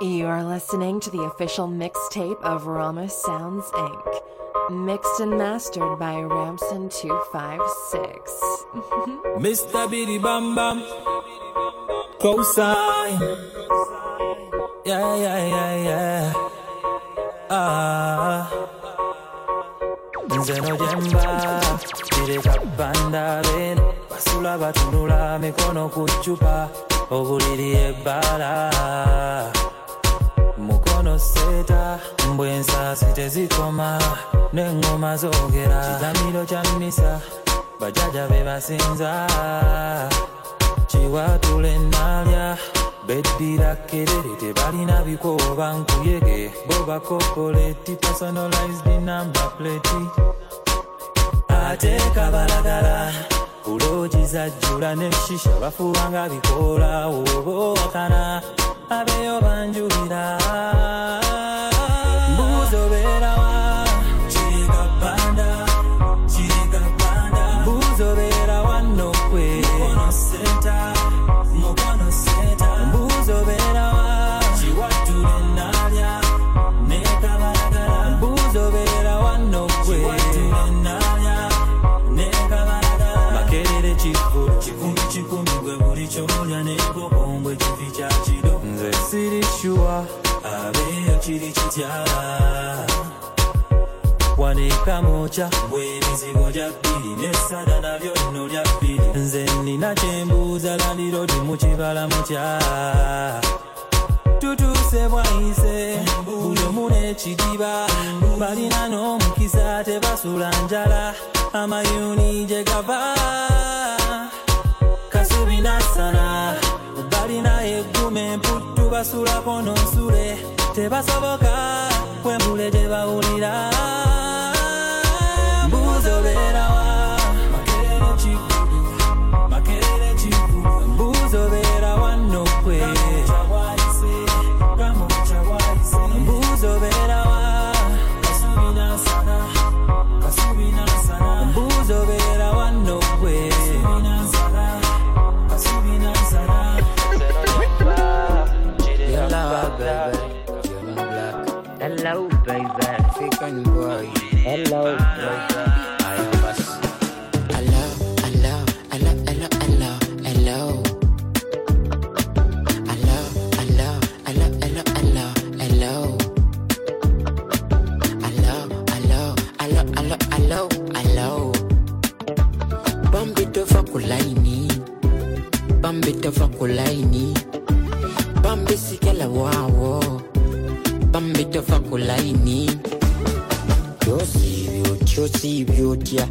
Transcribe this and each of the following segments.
You're listening to the official mixtape of Rama Sounds Inc. Mixed and mastered by Ramson256. Mr. Biddy Bam Bam. Cosign. Yeah, yeah, yeah, yeah. Ah. nze nojemba kireka banda beno basula batunula mikono ku ccupa obuliri ebbala seeta mbwe ensaasi tezikoma n'eŋŋoma zoogera kigamiro kya mmisa bajaja be basinza kiwatula ennaalya beddira kerere tebalina bikoba nkuyege. Bo bakokoleti personalized number plate. Ate kabalagala kulogi zajjula ne shisha bafubanga bikola oba owakana abeyo banjulira kiri kitya wanika mocha bw'emizigo gya bbiri n'essada nabyo nno lya bbiri nze nina kyembuuza landirodi mu kibala mukya tutuuse bwayise buli omu n'ekidiba balina n'omukisa tebasula njala amayuni gye gava. Kasubi nasana balina egguma emputtu basulako n'onsule tebasoboka kwembule gye bawulira mbuzo beerawa Hello. Hello, hello, hello, hello, hello, hello. Hello, hello, hello, hello, hello, hello. Hello, hello, hello, hello, hello, hello. Bambito fakulaini. Bambito wawo yosiibye otya osiibye otya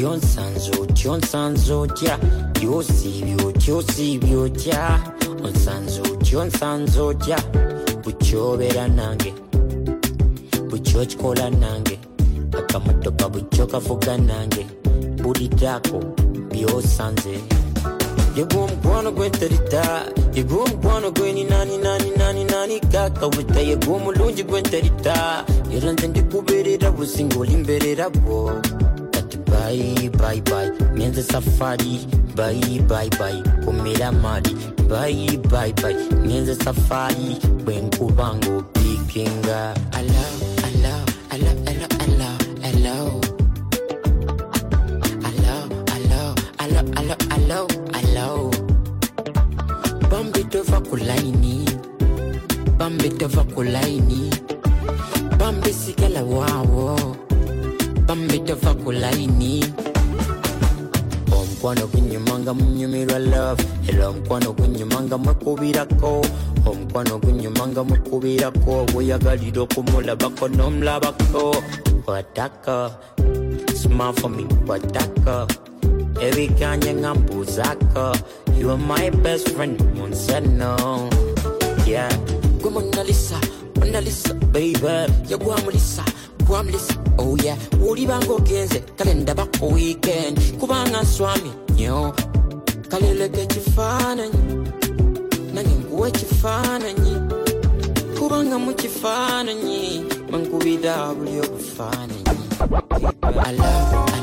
yo nsanze otya onsanze otya yosiibye otya osiibye otya onsanze otya onsanze otya bukyobeera nange. Bukyokikola nange. Akamotoka bukyo kavuga nange. Bulitaako byosanze. Yegwa omukwano gwenterita yegwa omukwano gweni nani nani nani nani kakawita yegwa omulungi gwenterita era nze ndikubeerera businga olimbeerera bwo kati bayi bayi bayi safari. Bayi bayi bayi kumira mali bayi bayi safari. Bwenkubanga opikinga ala Kulaini, bambito va kulaini, bambisikela wawo, bambito va kulaini. Omukwano gunyumanga munyumirwa love era omukwano gunyumanga mwekubirako omukwano gunyumanga mwekubirako bweyagalira okumulabako n'omulabako wataka smile for me wataka ebiganye ngambuzaka you are my best friend munseno yeah. Gwe Mona Lisa Mona Lisa baby. Yagwamulisa gwamulisa oh yeah. Olibanga ogenze kale ndaba ku weekend. Kubanga nswami nnyo kale leka ekifaananyi nange nkuwa ekifaananyi kubanga mu kifaananyi bankubira buli obufaananyi Hello, hello, hello,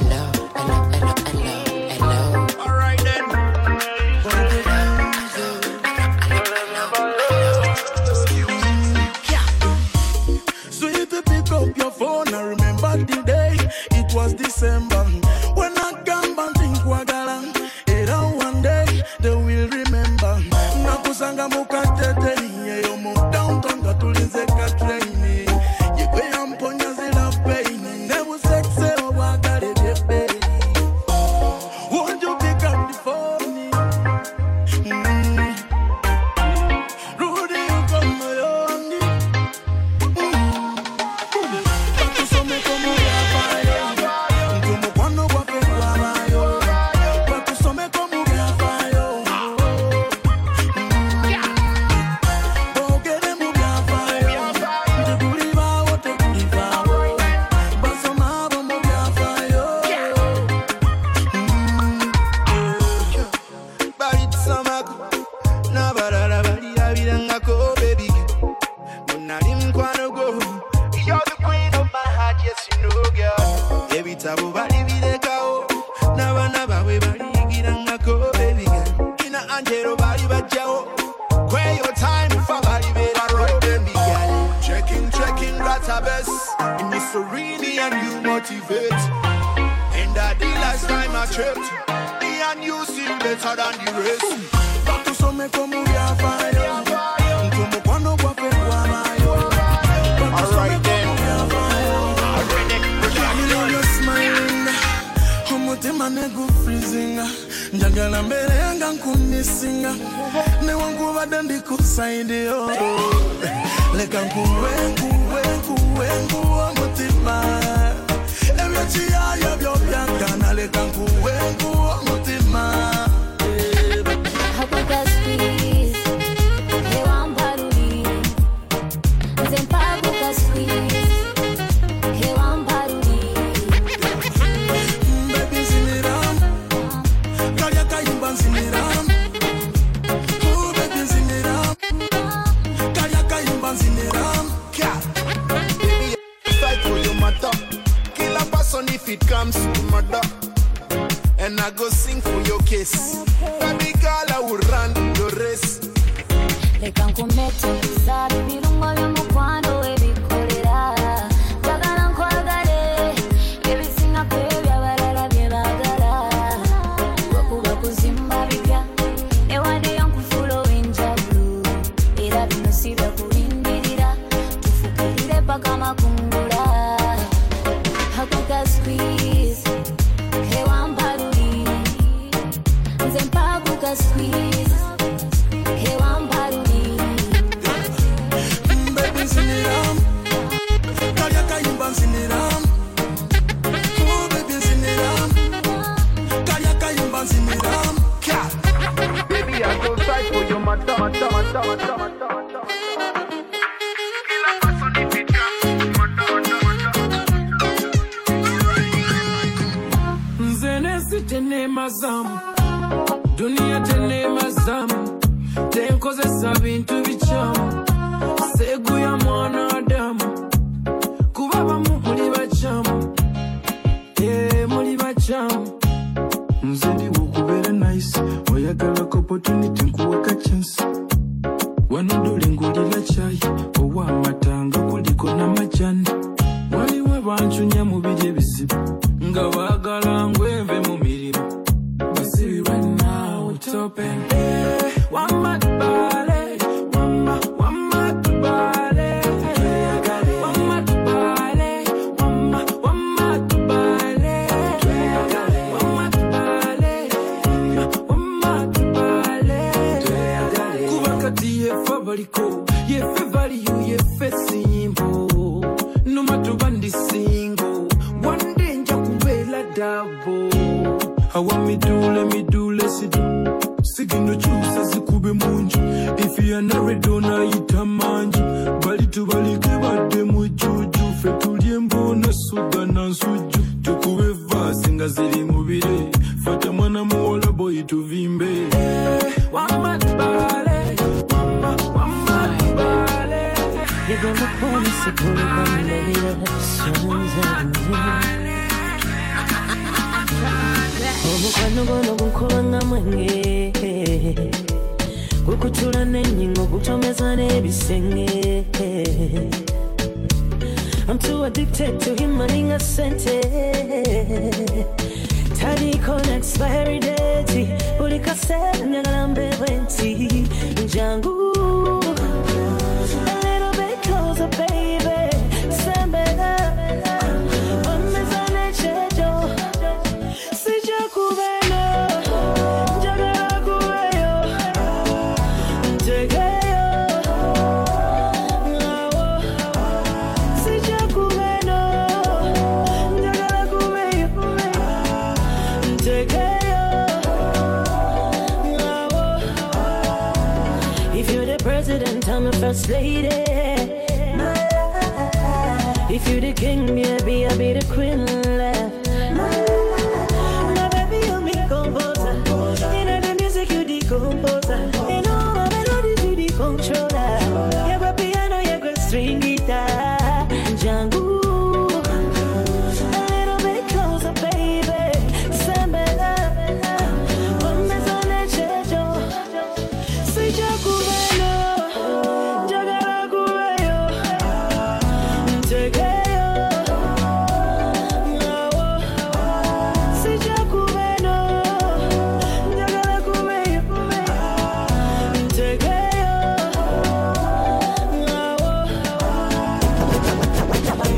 nice oyagalako opportunity nkuwaka chance wano dolingulira kyayi owamatanga kuliko namajani. Waliwo abanjunya mubiri ebizibu nga baagalangu I want me to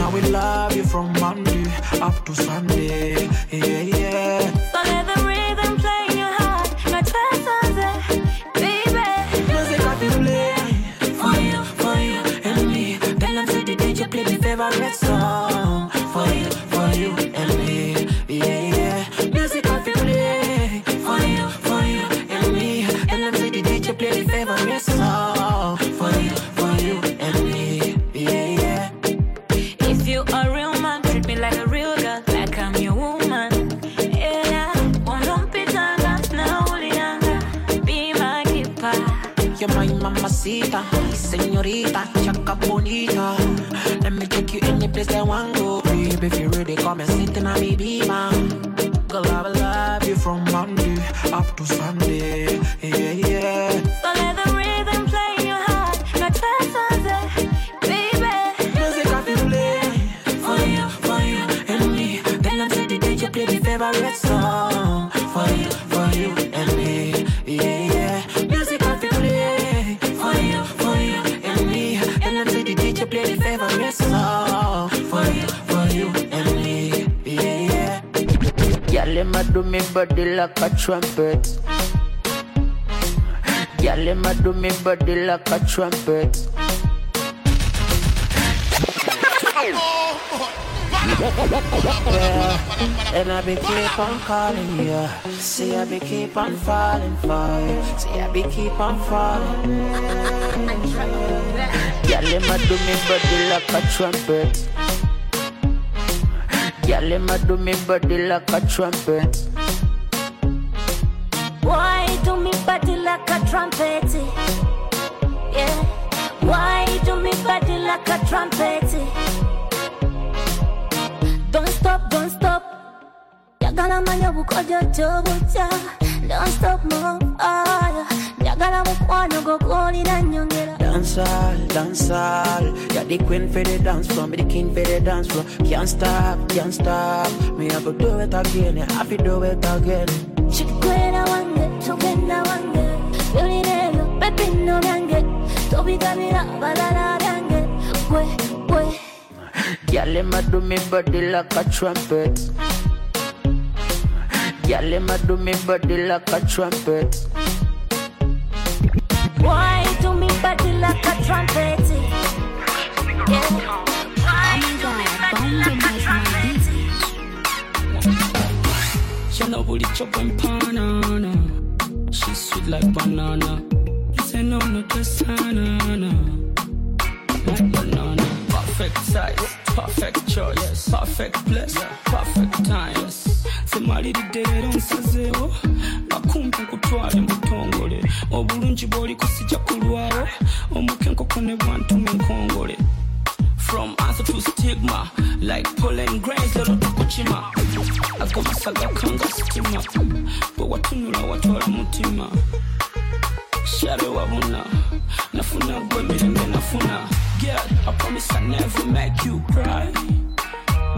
I will love you from Monday up to Sunday. Yeah, yeah. So let the rhythm play in your heart. No trust baby. Music I feel play for you, for you and me. Then I say the DJ play the favorite song favorite song for you, for you and me. Yeah, yeah. Music I feel play for you, for you and me. I say the DJ play the favorite song for you, for you and me. Yeah, yeah. Girl, him a do me body like a trumpet. Girl, him a do me body like a trumpet. And I be keep on calling you. See, I be keep on falling for you. See, I be keep on falling. Girl, him a do me body like a trumpet. Girl, him a do me body like a trumpet. Why do me body like a trumpet? Yeah. Why do me body like a trumpet? Yagala manya bukojo chobucha. Don't stop, move fire. Yagala mukwano gogolira nyongera. Dancehall, dancehall. You're the queen for the dance floor, me the king for the dance floor. Can't stop, can't stop. Me I go do it again, yeah, I fi do it again. Chikwera wange, tugenda wange. Yoli lelo, baby no byange. Tobigabira balala byange. Gwe, gwe. Girl, him a do me body like a trumpet. Girl, him a do me body like a trumpet. Why do me body like a trumpet? Yeah. Why do me body like a trumpet? Shana booty chop and banana. She's sweet like banana. Say no, no, just banana. Like banana. Perfect size, perfect choice, perfect place, perfect time. semaliriddere onsazeewo nakumpi nkutwale mutongole obulungi bw'oliko sijja kulwawo omuke enkoko ne bwantuma enkongole From answer to stigma, like pollen grains, lero tukukima. Agamasaka kanga sitima, bwe watunula watwala mutima. Share wabona, nafuna gwe mirembe nafuna. Girl, I promise I never make you cry.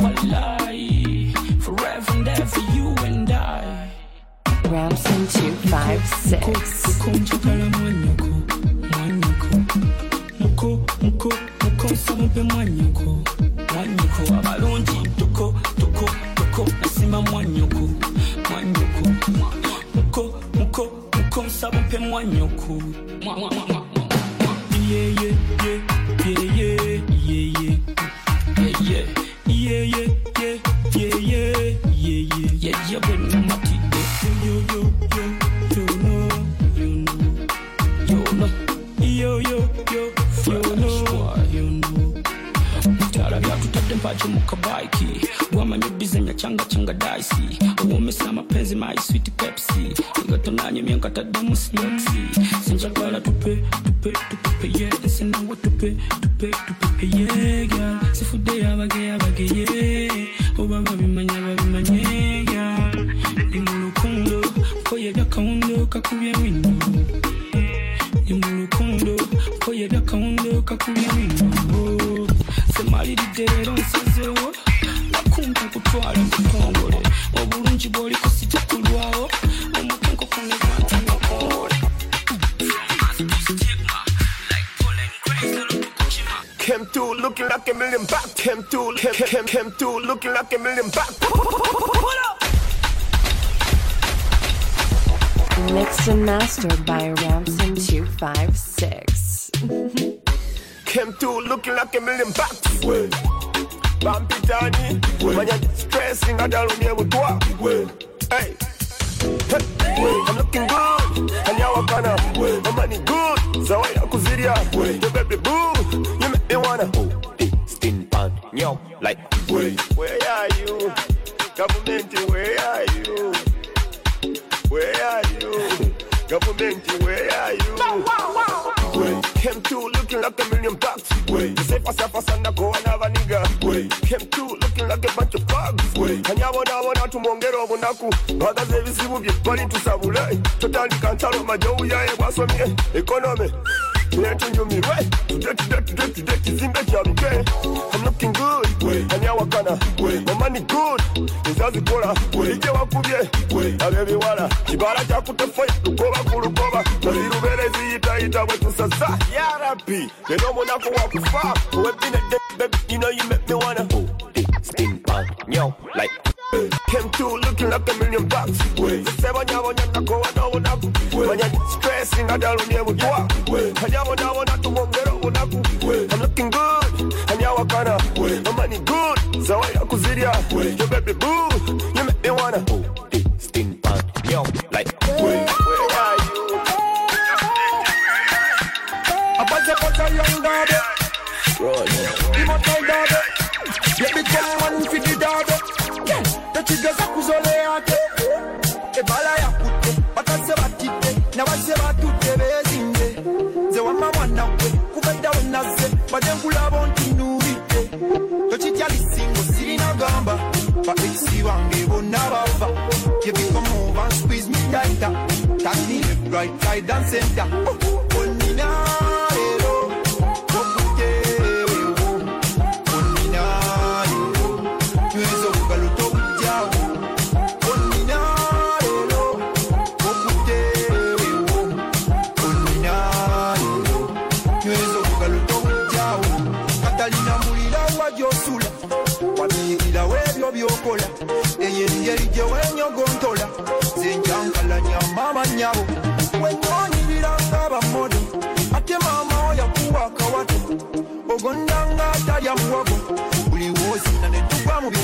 Wallahi, forever and ever you and I. Ramson 256. Muko nsaba mpe mwanyoko. Mwa, mwa, mwa, mwa, mwa. Yeah, yeah, yeah, yeah, yeah, yeah, yeah. Yeah, yeah. Yeah, yeah, yeah, yeah, yeah, yeah, yeah. Yeah, yeah, when I'm at it, yo, yo, yo, yo, no, you know. Yo, no. Yo, yo, yo, yo, no, you know. Mutala byatutadde mpajo mu kabaiki bwamanya obizenya kyanga kyanga daisi owomesa amapenzi my sweet pepsi nga tonanyumye nkataddemu sloxi sinjagala tupe million back. Came through, came, came, came through looking like a million back. Mixed and mastered by Ramson256. Came through looking like a million bucks. Well, Bampitani, manya stressing adalumye butwa. Well, hey. Hey, well, I'm looking good, and yawa kana. Well, my money good, zawa ya kuziria. Well, your baby boo, tumwongera obunaku. Bagaze ebizibu bye bali tusabule. Totandika ntalo majowuyaye bwasomye. Ekonome netunyumirwe tude kizimbe kya bike I'm looking good anyawakana my money good. Ezazikola ije wakubye. Abebiwala kibala kyakutefe lukoba ku lukoba. Nazirubeere ziyitayita bwe tusasa. Yarabi lero omunaku wakufa. Owebine eh, baby you like a million bucks. Sebonyabonya nakowa n'obunaku. Manya stressing adalumye butwa. Kanyabonabona tumwongera obunaku. I'm looking good. Anyawakana. My money good. Zawa ya kuzirya. Your baby boo. Techiga za kuzoleate. Ebala ya kute. Batase batite. Na base batute bezinze. Nze wama mwana we. Kubenda we naze. Bade nkulaba ntunubite. Tochitya lisingo sirina gamba. Ba ex wange bonna bava. You become move and squeeze me tighter. Tap me left, right, side and center.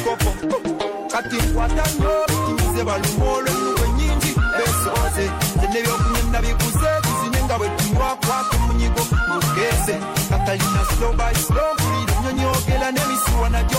Bikopo. Kati nkwata nnyo bitimize baluma olw'ennuwe nnyingi beesooze. Nze n'ebyokunywa nabiguze tuzine nga bwe tunywa kwata munyigo mukeese. Katalina slow by slow mpulira nnyonyoogera n'emisuwa nagyo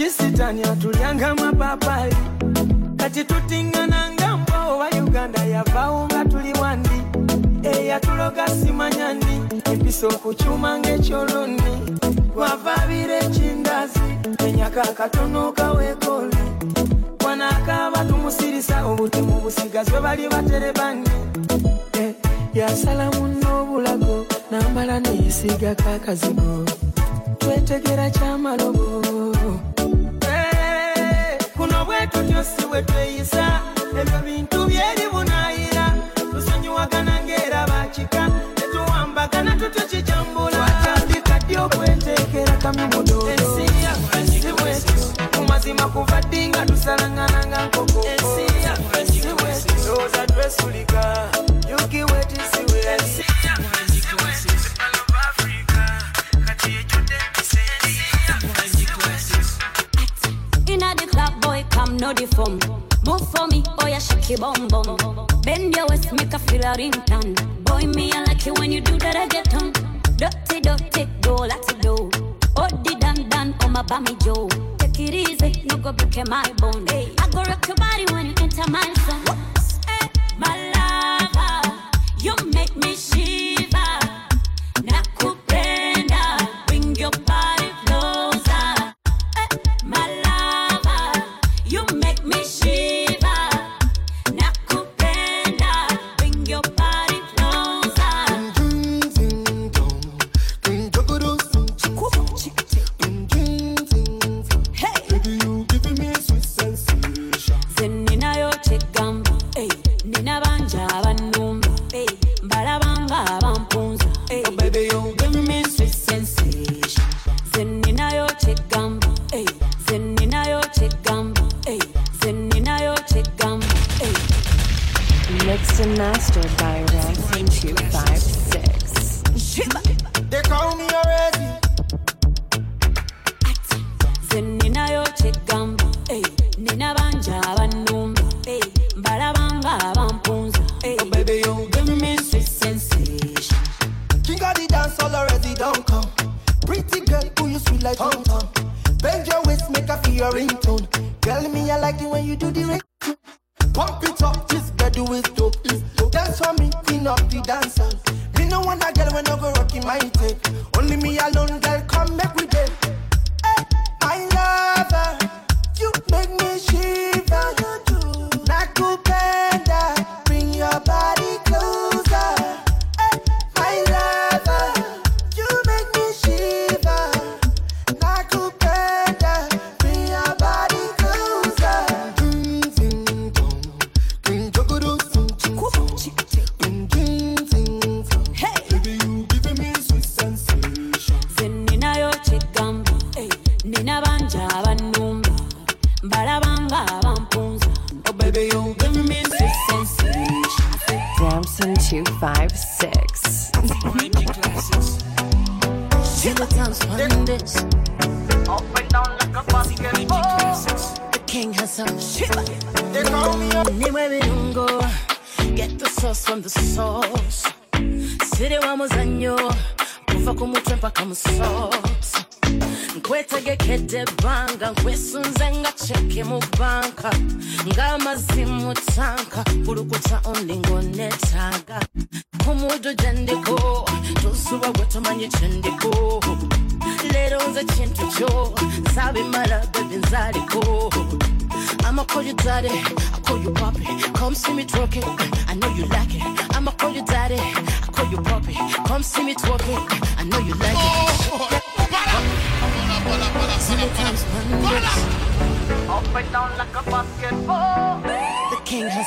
kisitanya tulyanga mapapayi kati tutingananga mbo oba uganda yavaawo nga tuli wandi eyatuloga simanyani empisa okukyuma ngaekyoloni wavaabira ekindazi menyaka akatono kaweekoli. Wanakaaba tumusirisa obutemu busigazwe bali baterebani eh, yasala munnoobulago nambala neyesiigako akazigo twetegera kyamalobo kale tutyo si bwe tweyisa. Ebyo bintu byeri bunayira. Tusonyiwagana ng'era bakika. Tetuwambagana tutyo kikyambula kyandikaddi okweteekera kamimudoodo mazima kuva ddi nga tusalangana nga nkoko? Ensi ya lowooza twesulika know the form. Move for me, oh yeah, shake your bum bum. Bend your waist, make a feel a ring tan. Boy, me I like it when you do that, I get on. Dirty, dirty, go, let's go. Oh, the dan dan, oh my bummy Joe. Take it easy, no go break my bone. Hey. I go rock your body when you enter my zone. Hey. Eh, my life.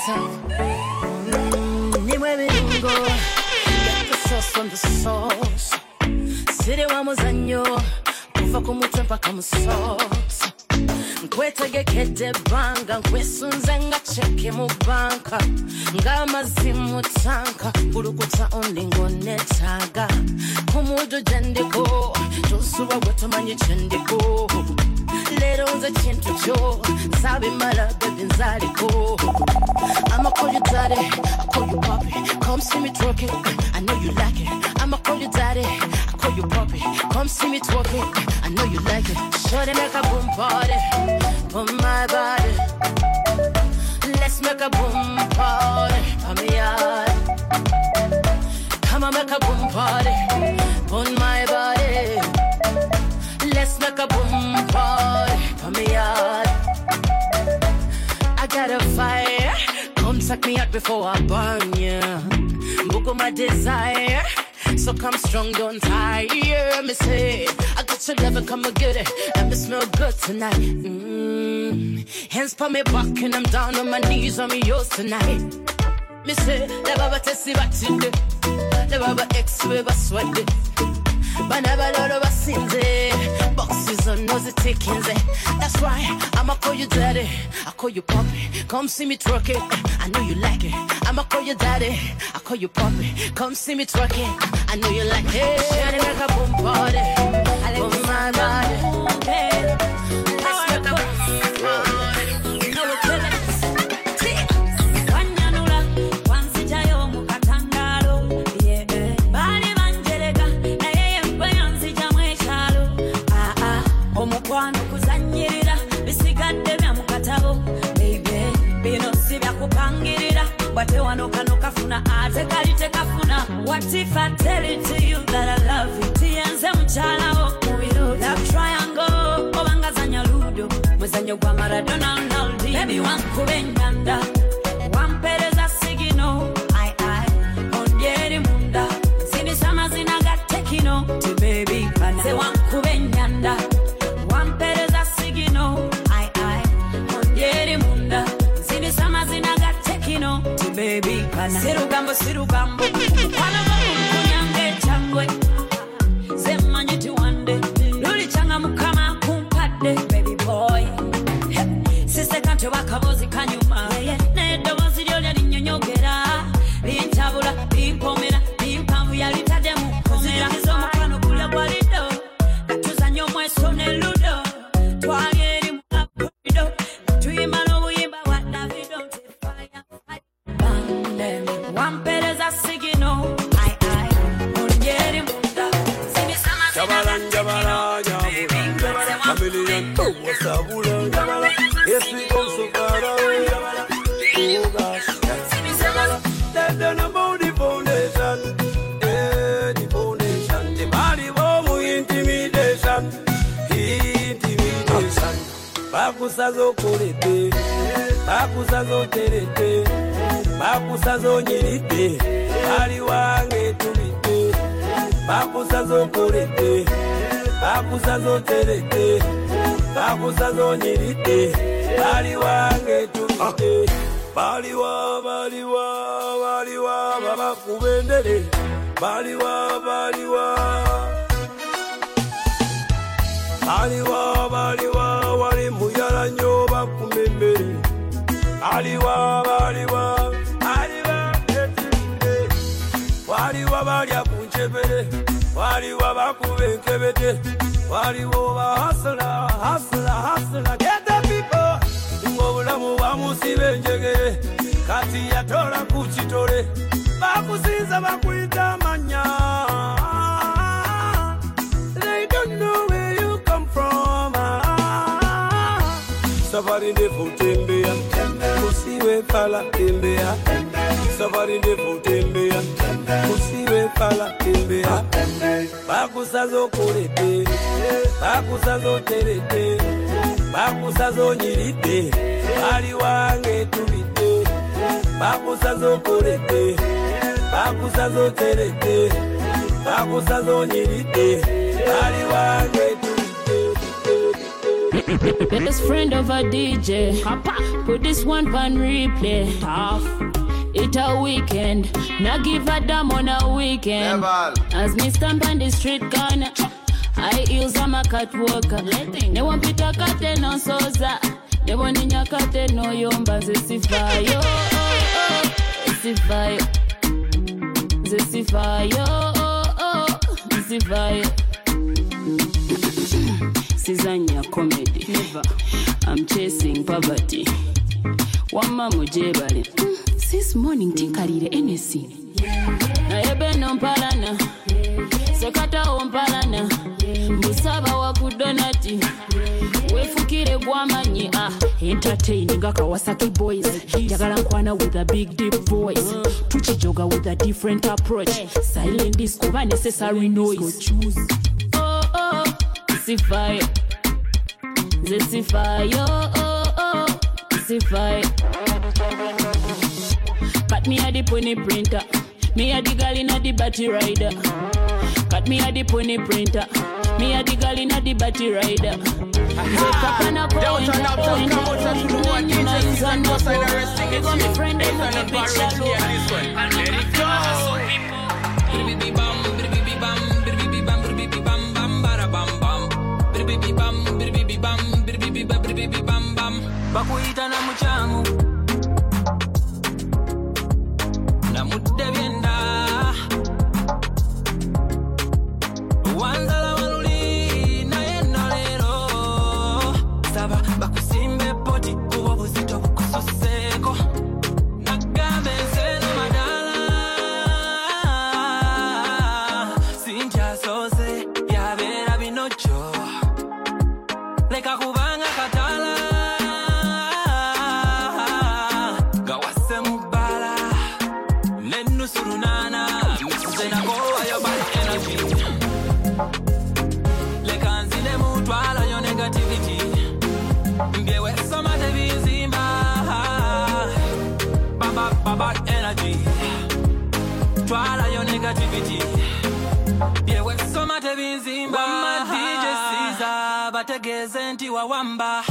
The king herself. Mm, anywhere we can go, get the sauce from the sauce. City wa muzanyo, kuva ku mutwe mpaka mu socks. nkwetegekede banga nkwesunze nga ceke mu banka ng'amazzi mu tanka kulukuta ondi ng'onetaaga ku muddo gye ndiko tosuba gwe tomanyi kye ndiko leero nze kintu kyo nsaabimala bebi nzaaliko I'ma call you daddy, I call you papi. Come see me twerking, I know you like it. I'ma call you daddy, I call you papi. Come see me twerking, I know you like it. They make a boom party, on my body. Let's make a boom party, on me yard. Come on, make a boom party, on my body. Let's make a boom party, on me yard. I got a fire. Come suck me out before I burn you. Book my desire. So come strong, don't tire. Me say, I got your love and come and get it. And me smell good tonight. Mm. Hands on me back and I'm down on my knees on me yours tonight. Me say, the baba tesi batinde. The baba ex we baswede. Banaba lolo basinze. Boxes on nose takinze. That's right, I'ma call you daddy. I call you papi. Come see me twerk it. I know you like it. I'ma call you daddy. I call you papi. Come see me twerk it. I know you like it. Boom party. Boom my body. What if I tell it to you that I love you? Tiyenze mukyalawo mu biro. Love triangle, obanga zanya ludo. Muzanyo gwa Maradona, Ronaldo. Baby, wankuba ennyanda. Sirugambo onyiridde, bali wange bakusaza oteredde bakusaza onyiridde bali wange tulidde baliwa baliwa baliwa babakuba endere baliwa baliwa. Baliwa baliwa wali muyala nnyo bakuma emmere baliwa baliwa waliwo abalya ku nkyebere waliwo abakuba enkebete waliwo bahasula hasula hasula get the people ng'obulamu bwamusiba enjegere kati yatola ku kitole bakusinza bakuyita amanya They don't know where you come from. Safari ndefu tembea, usiwe fala tembea. Safari ndefu Oterede, bakusaza onyiridde, bali wange bakusaza oterede, bakusaza onyiridde, bali wange Best friend of a DJ. Papa, Put this one on replay. Tough. It a weekend. Now give a damn on a weekend. As me stamp on the street corner. I heels I'm a cat walker. Ne want pita kate no soza. Ne want ninya kate no yomba zesifayo. Zesifayo. Zesifayo. Zesifayo. Sizanya comedy. Never. I'm chasing poverty. Wamma mujebale. Mm, This morning tinkalire NSC. Naye beno mpalana. Sekatawo mpalana. Mbusaba wa wefukire gwamanyi ah boys njagala nkwana with a big deep voice tukijoga with a different approach silent disco ba necessary noise oh oh sifayo nze sifayo oh oh sifayo Cut me a the pony printer. Me a the girl in a the batty rider. Cut me a the pony printer. Me a the girl in a the batty rider. Don't turn up, just come out and do what DJ season no sign of resting it's you. It's on the bar and here this one. Let it go. bakuyita na mukyamu baba baba energy twalayo negativity. Byewesoma tebinzimba wamma dj siza bategeeze nti wawamba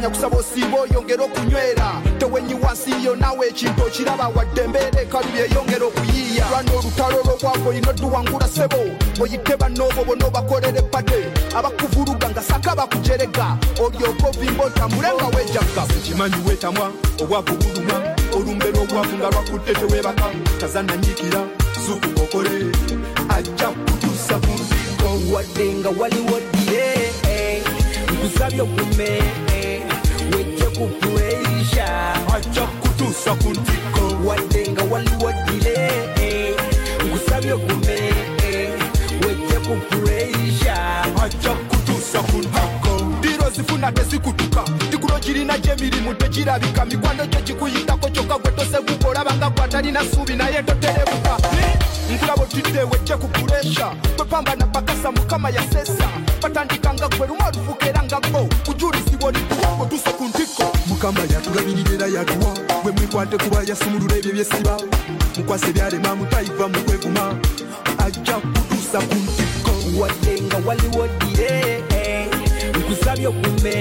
kaseera kanya kusaba osiiba oyongera okunywera. Tewenyi wansi yo naawe ekintu okiraba. Wadde embeera ekalu byeyongera okuyiiya. Lwana olutalo lwobwavu olina oduwangula sebo oyite bannoobo bonna obakolera epade abakuvuluga nga saka bakujerega. Olyoka ovimba otambule nga wejaga sikimanyi wetamwa obwavu buluma olumbe lwobwavu nga lwakutte teweebaka tazananyikira zukukokole ajja kutuusa ku mpingo wadde nga waliwo dile nkusabye okume kukuweisha acha kutusa kuntiko. Wadenga waliwadile eh. ngusabyo kume eh. weje kukuweisha acha kutusa kuntiko. Ndiro zifuna tezikutuka tikulogirina gyemirimu tekirabika mikwano gyo gikuyitako kyokka gwe tosegukora banga gwatalina suubi naye toterebuka nkulaba otidde weje kukulesha twepamba na bakasa eh, mukama yasesa yatuwa. Gwe mwikwate kuba yasumulula ebyo byesiba mukwasa ebyalema mutayiva mu kwevuma ajja kutuusa ku ntikko wadde nga waliwo dire nkusabye okume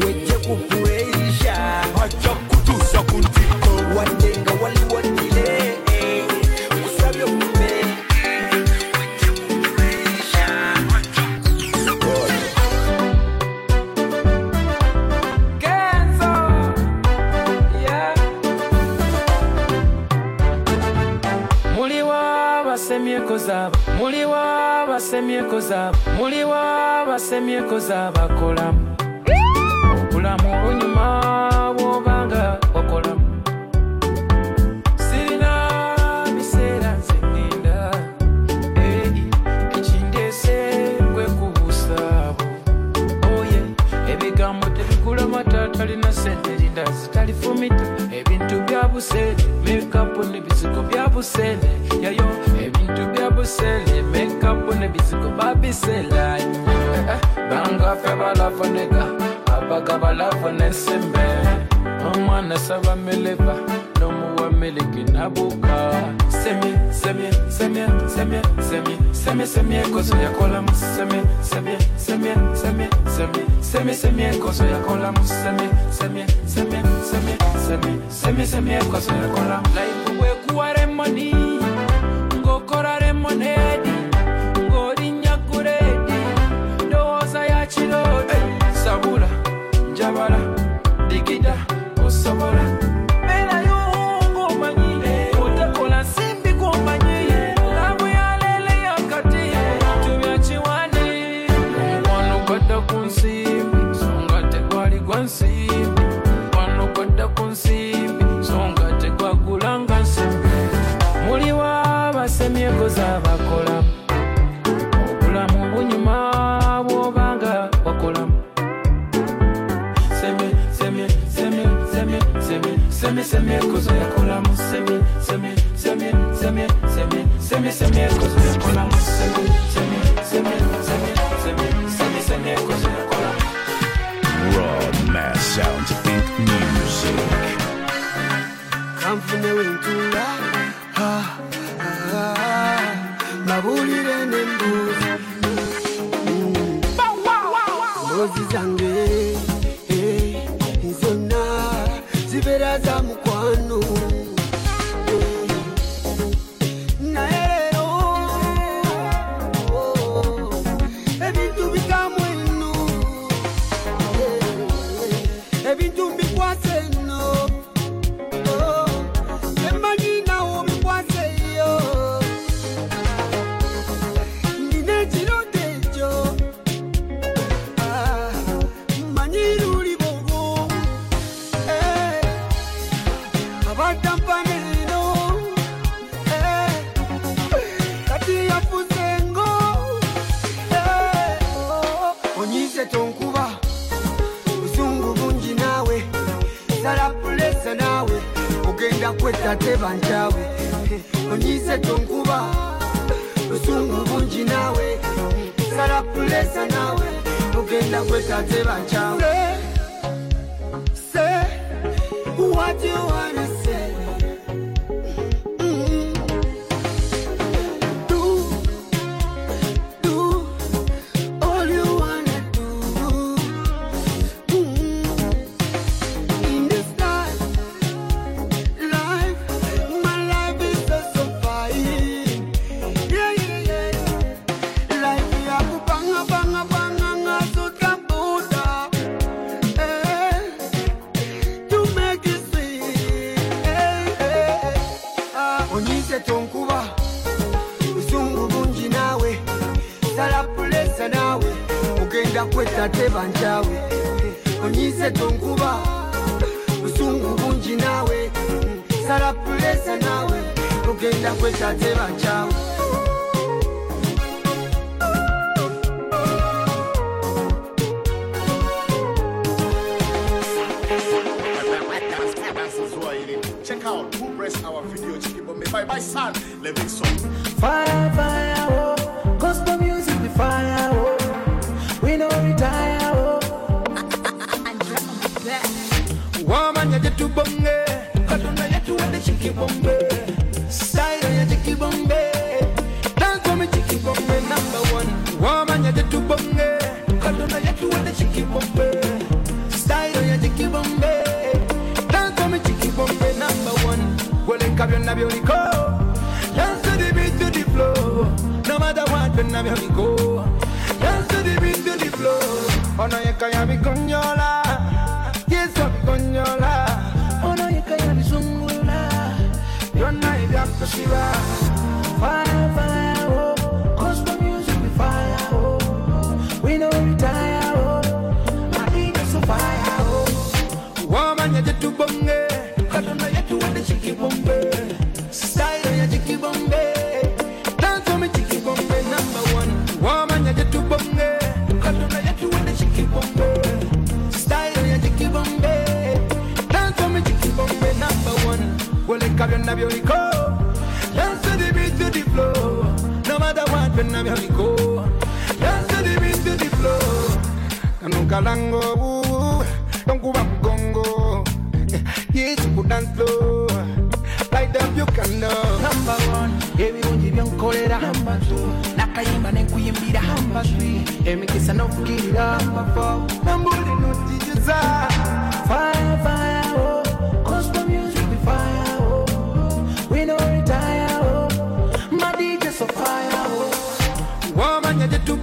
wejje ku pureisha ajja kutuusa ku ntikko wadde zaba muliwa abasemyeko zaba muliwa abasemyeko zaba kolamu obulamu bunyo Cause ya kola museme seme seme seme seme seme seme koso ya kola museme seme seme seme seme seme seme ya seme seme ekozo ya kola moseme seme seme seme seme seme seme ekozo ya kola moseme seme seme seme seme seme seme ekozo ya kola Raw mass sounds think music. Kamfune wentula ha ha Wow wow Mbozi zange. barakulesa nawe ugenda Say what you wanna say. ya mi go. Dance to the beat, to the flow. Ọ̀nà yẹn kan ya mi gan.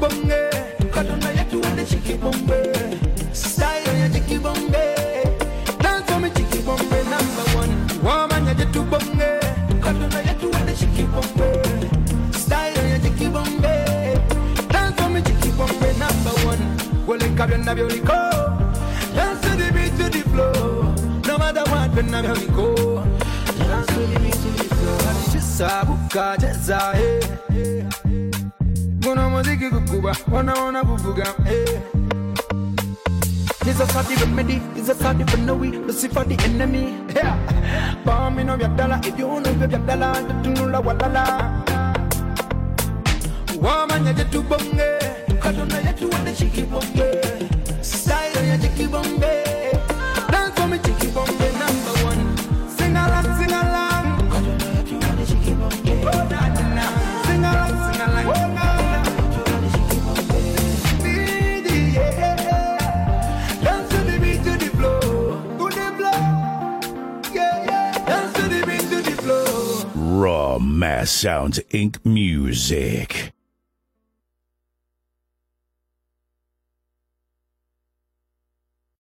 bonge kaduna yetu wende chiki bombe style ya chiki bombe dance me chiki bombe number one. Woman ya yetu bonge kaduna yetu wende chiki bombe style ya chiki bombe dance me chiki bombe number one. Wole kabyona byoliko dance to the beat to the flow. No matter what when I'm go dance to the beat to the flow. Sabuka jeza hey muziki kukubwa, wanaona Is a Nizasadi remedy, nizasadi vanawi, lucifer the enemy. Yeah. Baamino byadala, ibyuno ibyo byadala, tatunula walala Wamanya jetu bonge, katona yetu wende chiki bonge. Style ya chiki bonge, dance for me chiki bonge. Brass Sounds Inc. music.